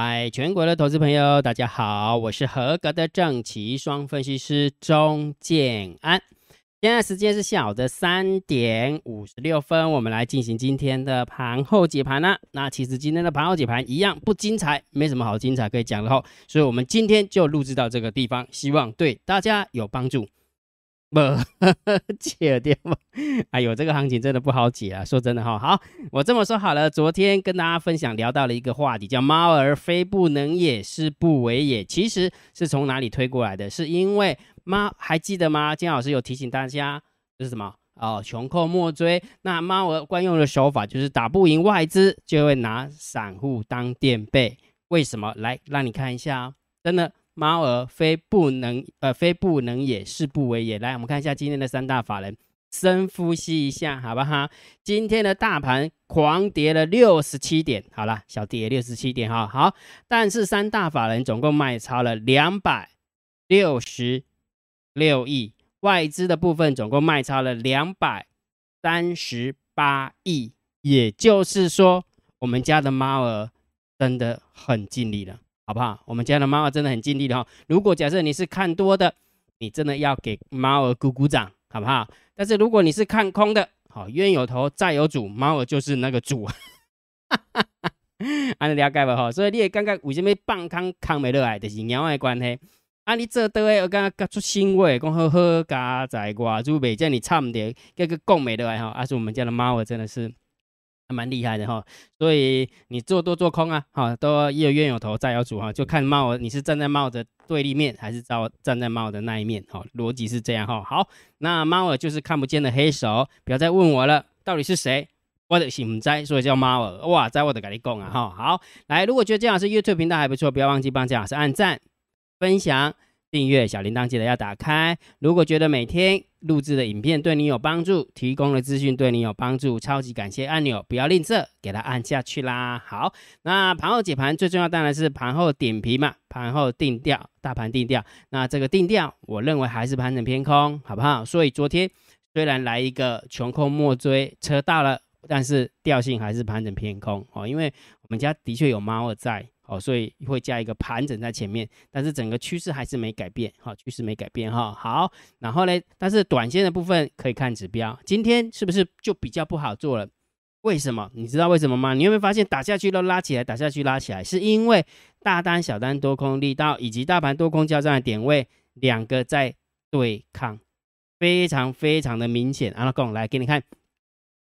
嗨，全国的投资朋友，大家好，我是合格的正奇双分析师钟建安。现在时间是下午的三点五十六分，我们来进行今天的盘后解盘呢。那其实今天的盘后解盘一样不精彩，没什么好精彩可以讲的哈，所以我们今天就录制到这个地方，希望对大家有帮助。不解掉吗？哎呦，这个行情真的不好解啊！说真的哈，好，我这么说好了。昨天跟大家分享聊到了一个话题，叫“猫儿非不能也，是不为也”。其实是从哪里推过来的？是因为猫还记得吗？金老师有提醒大家，这是什么？哦，穷寇莫追。那猫儿惯用的手法就是打不赢外资，就会拿散户当垫背。为什么？来让你看一下啊，真的。猫儿非不能，呃，非不能也，是不为也。来，我们看一下今天的三大法人，深呼吸一下，好不好？今天的大盘狂跌了六十七点，好了，小跌六十七点，哈，好。但是三大法人总共卖超了两百六十六亿，外资的部分总共卖超了两百三十八亿，也就是说，我们家的猫儿真的很尽力了。好不好？我们家的猫儿真的很尽力的哈。如果假设你是看多的，你真的要给猫儿鼓鼓掌，好不好？但是如果你是看空的，好，冤有头债有主，猫儿就是那个主，哈哈哈。安了解吧哈？所以你也刚刚为什么放空康美乐爱就是鸟的关系。啊，你做多的我刚刚出新话，讲好好加在外就袂叫你差唔多，这个讲美乐爱哈。啊，是我们家的猫儿真的是。还蛮厉害的哈，所以你做多做空啊，哈，都也有冤有头债有主哈，就看帽你是站在帽的对立面，还是站站在帽的那一面，哈，逻辑是这样哈。好，那猫儿就是看不见的黑手，不要再问我了，到底是谁？我的心在，所以叫猫儿。哇，在我的跟你讲啊，哈，好，来，如果觉得姜老师 YouTube 频道还不错，不要忘记帮姜老师按赞、分享。订阅小铃铛记得要打开。如果觉得每天录制的影片对你有帮助，提供的资讯对你有帮助，超级感谢按钮不要吝啬，给它按下去啦。好，那盘后解盘最重要当然是盘后点评嘛，盘后定调，大盘定调。那这个定调，我认为还是盘整偏空，好不好？所以昨天虽然来一个穷寇莫追车到了，但是调性还是盘整偏空哦，因为我们家的确有猫儿在。哦，所以会加一个盘整在前面，但是整个趋势还是没改变，哈，趋势没改变，哈，好，然后呢，但是短线的部分可以看指标，今天是不是就比较不好做了？为什么？你知道为什么吗？你有没有发现打下去都拉起来，打下去拉起来，是因为大单、小单、多空力道以及大盘多空交战的点位两个在对抗，非常非常的明显。阿拉贡来给你看，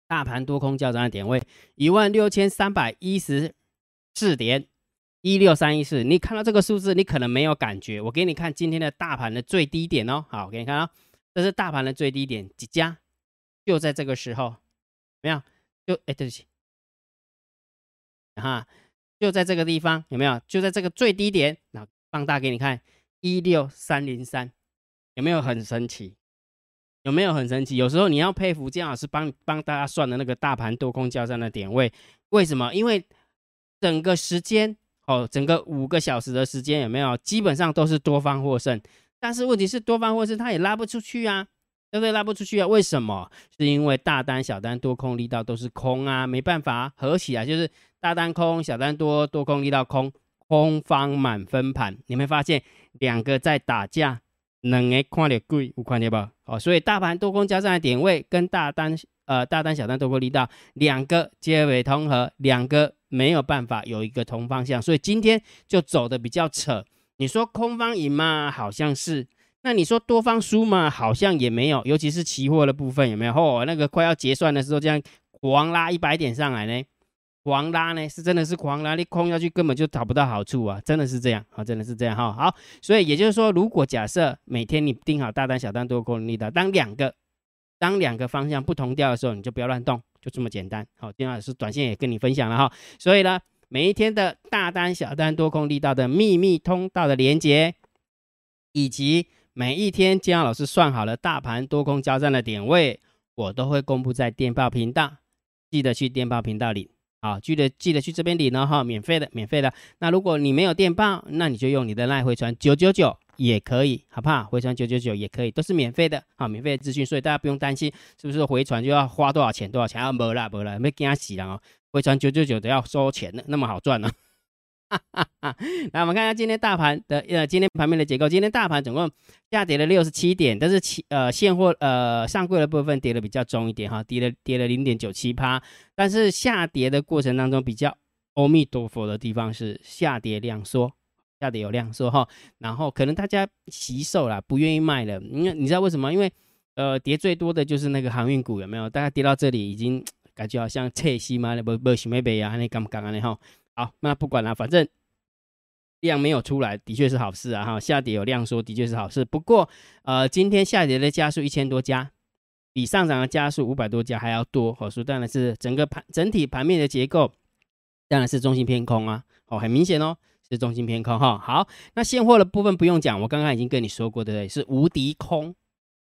大盘多空交战的点位一万六千三百一十四点。一六三一四，你看到这个数字，你可能没有感觉。我给你看今天的大盘的最低点哦。好，我给你看啊，这是大盘的最低点，几家就在这个时候，没有？就哎，对不起，哈，就在这个地方，有没有？就在这个最低点，那放大给你看，一六三零三，有没有很神奇？有没有很神奇？有时候你要佩服姜老师帮帮大家算的那个大盘多空交战的点位，为什么？因为整个时间。哦，整个五个小时的时间有没有？基本上都是多方获胜，但是问题是多方获胜，它也拉不出去啊，对不对？拉不出去啊？为什么？是因为大单、小单、多空力道都是空啊，没办法合起来，就是大单空，小单多，多空力道空，空方满分盘。你没发现两个在打架？两个看得贵，有看到不？哦，所以大盘多空交战的点位跟大单、呃大单、小单多空力道两个结尾同和，两个。没有办法有一个同方向，所以今天就走的比较扯。你说空方赢吗？好像是。那你说多方输吗？好像也没有。尤其是期货的部分有没有？哦，那个快要结算的时候，这样狂拉一百点上来呢？狂拉呢？是真的是狂拉，你空下去根本就找不到好处啊！真的是这样啊！真的是这样哈。好，所以也就是说，如果假设每天你定好大单、小单、多空力道，当两个当两个方向不同调的时候，你就不要乱动。就这么简单，好，今天老师短线也跟你分享了哈，所以呢，每一天的大单、小单、多空力道的秘密通道的连接，以及每一天金老师算好了大盘多空交战的点位，我都会公布在电报频道，记得去电报频道里，好，记得记得去这边领哦哈，免费的，免费的。那如果你没有电报，那你就用你的赖回传九九九。也可以，好不好？回传九九九也可以，都是免费的，好，免费的资讯，所以大家不用担心是不是回传就要花多少钱，多少钱啊？没啦，没啦，没惊死人哦。回传九九九都要收钱的，那么好赚呢？来，我们看一下今天大盘的呃，今天盘面的结构。今天大盘总共下跌了六十七点，但是期呃现货呃上柜的部分跌的比较重一点哈，跌了跌了零点九七趴。但是下跌的过程当中，比较阿弥陀佛的地方是下跌量缩，下跌有量说哈。然后可能大家惜售啦，不愿意卖了。因为你知道为什么？因为呃跌最多的就是那个航运股，有没有？大家跌到这里已经感觉好像撤息嘛，不不想要卖啊，你敢不敢啊？你哈？好，那不管了，反正量没有出来，的确是好事啊！哈，下跌有量说，的确是好事。不过，呃，今天下跌的家数一千多家，比上涨的家数五百多家还要多。哦，说当然是整个盘整体盘面的结构，当然是中心偏空啊！哦，很明显哦，是中心偏空哈。好，那现货的部分不用讲，我刚刚已经跟你说过，对不对？是无敌空，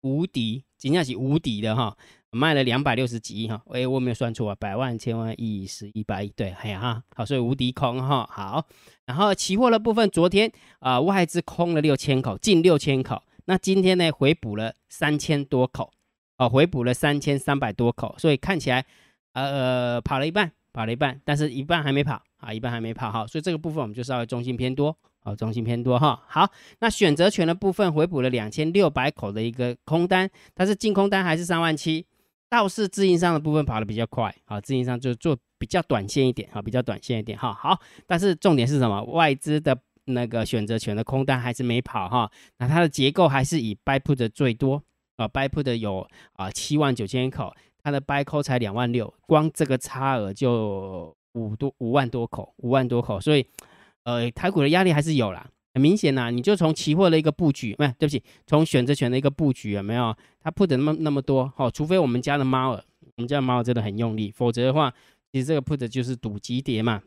无敌，尽量是无敌的哈。卖了两百六十几亿哈，哎，我没有算错啊，百万、千万、亿、十亿、百亿，对，哎呀哈，好，所以无敌空哈，好，然后期货的部分，昨天啊外资空了六千口，近六千口，那今天呢回补了三千多口，哦，回补了三千三百多口，所以看起来呃跑了一半，跑了一半，但是一半还没跑啊，一半还没跑哈，所以这个部分我们就稍微中心偏多。好，中心偏多哈。好，那选择权的部分回补了两千六百口的一个空单，但是净空单还是三万七。倒是自营商的部分跑得比较快，好，自营商就做比较短线一点，好，比较短线一点哈。好，但是重点是什么？外资的那个选择权的空单还是没跑哈。那它的结构还是以 buy put 最多啊，buy put 有啊七万九千口，它的 buy call 才两万六，光这个差额就五多五万多口，五万多口，所以。呃，台股的压力还是有啦，很明显呐。你就从期货的一个布局，不，对不起，从选择权的一个布局有没有？它铺的那么那么多，好，除非我们家的猫儿，我们家的猫儿真的很用力，否则的话，其实这个铺的就是赌急跌嘛，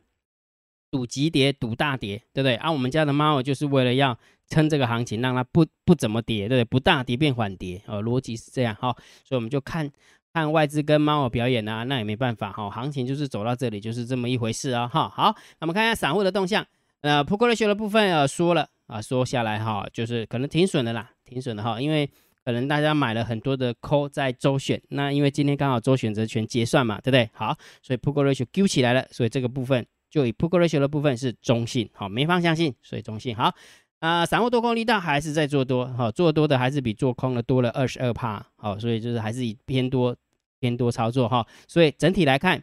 赌急跌，赌大跌，对不对？啊，我们家的猫儿就是为了要撑这个行情，让它不不怎么跌，对不对？不大跌变缓跌，哦，逻辑是这样，哈，所以我们就看看外资跟猫儿表演啊，那也没办法，哈，行情就是走到这里就是这么一回事啊，哈，好，那我们看一下散户的动向。呃，put ratio 的部分呃说了啊，说下来哈，就是可能挺损的啦，挺损的哈，因为可能大家买了很多的 call 在周选，那因为今天刚好周选择权结算嘛，对不对？好，所以 put ratio 丢起来了，所以这个部分就以 put ratio 的部分是中性，好，没方向性，所以中性。好，啊，散户多空力道还是在做多，好，做多的还是比做空的多了二十二帕，好，所以就是还是以偏多偏多操作哈，所以整体来看，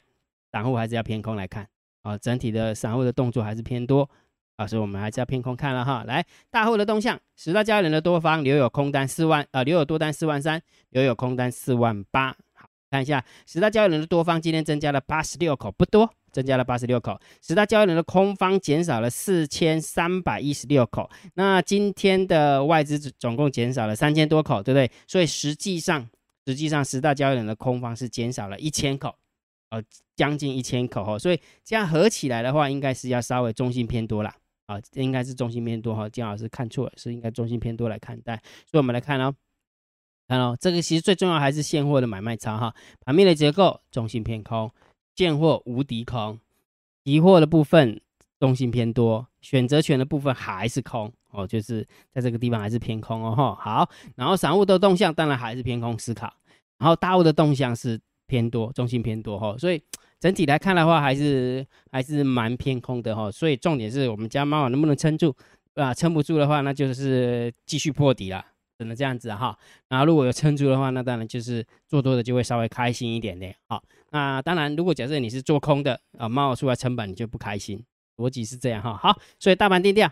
散户还是要偏空来看，啊，整体的散户的动作还是偏多。啊，所以我们还是要偏空看了哈。来，大户的动向，十大交易人的多方留有空单四万，呃，留有多单四万三，留有空单四万八。好，看一下十大交易人的多方今天增加了八十六口，不多，增加了八十六口。十大交易人的空方减少了四千三百一十六口。那今天的外资总共减少了三千多口，对不对？所以实际上，实际上十大交易人的空方是减少了一千口，呃，将近一千口哈。所以这样合起来的话，应该是要稍微中性偏多了。啊，应该是中心偏多哈，金老师看错了，是应该中心偏多来看待。所以我们来看哦，看哦，这个其实最重要还是现货的买卖差哈，盘面的结构中心偏空，现货无敌空，期货的部分中心偏多，选择权的部分还是空哦，就是在这个地方还是偏空哦哈。好，然后散户的动向当然还是偏空思考，然后大户的动向是偏多，中心偏多哈，所以。整体来看的话，还是还是蛮偏空的哈，所以重点是我们家猫能不能撑住啊？撑不住的话，那就是继续破底了，只能这样子哈。然后如果有撑住的话，那当然就是做多的就会稍微开心一点点。好，那当然如果假设你是做空的啊，冒出来成本你就不开心，逻辑是这样哈。好，所以大盘定调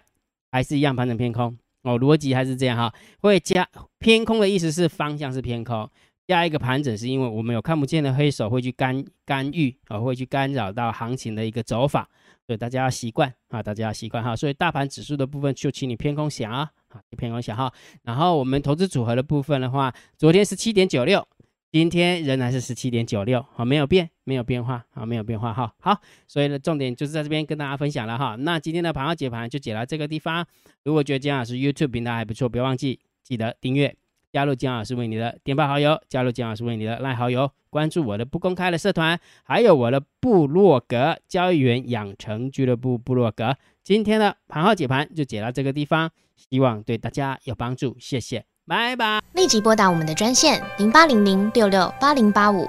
还是一样盘整偏空哦，逻辑还是这样哈。会加偏空的意思是方向是偏空。下一个盘整是因为我们有看不见的黑手会去干干预啊，会去干扰到行情的一个走法，所以大家要习惯啊，大家要习惯哈。所以大盘指数的部分就请你偏空想啊，啊偏空想哈。然后我们投资组合的部分的话，昨天是七点九六，今天仍然是十七点九六，好没有变，没有变化，啊没有变化哈。好，所以呢重点就是在这边跟大家分享了哈。那今天的盘号解盘就解到这个地方。如果觉得姜老师 YouTube 平台还不错，不要忘记记得订阅。加入姜老师为你的电报好友，加入姜老师为你的赖好友，关注我的不公开的社团，还有我的部落格交易员养成俱乐部部落格。今天的盘号解盘就解到这个地方，希望对大家有帮助，谢谢，拜拜。立即拨打我们的专线零八零零六六八零八五。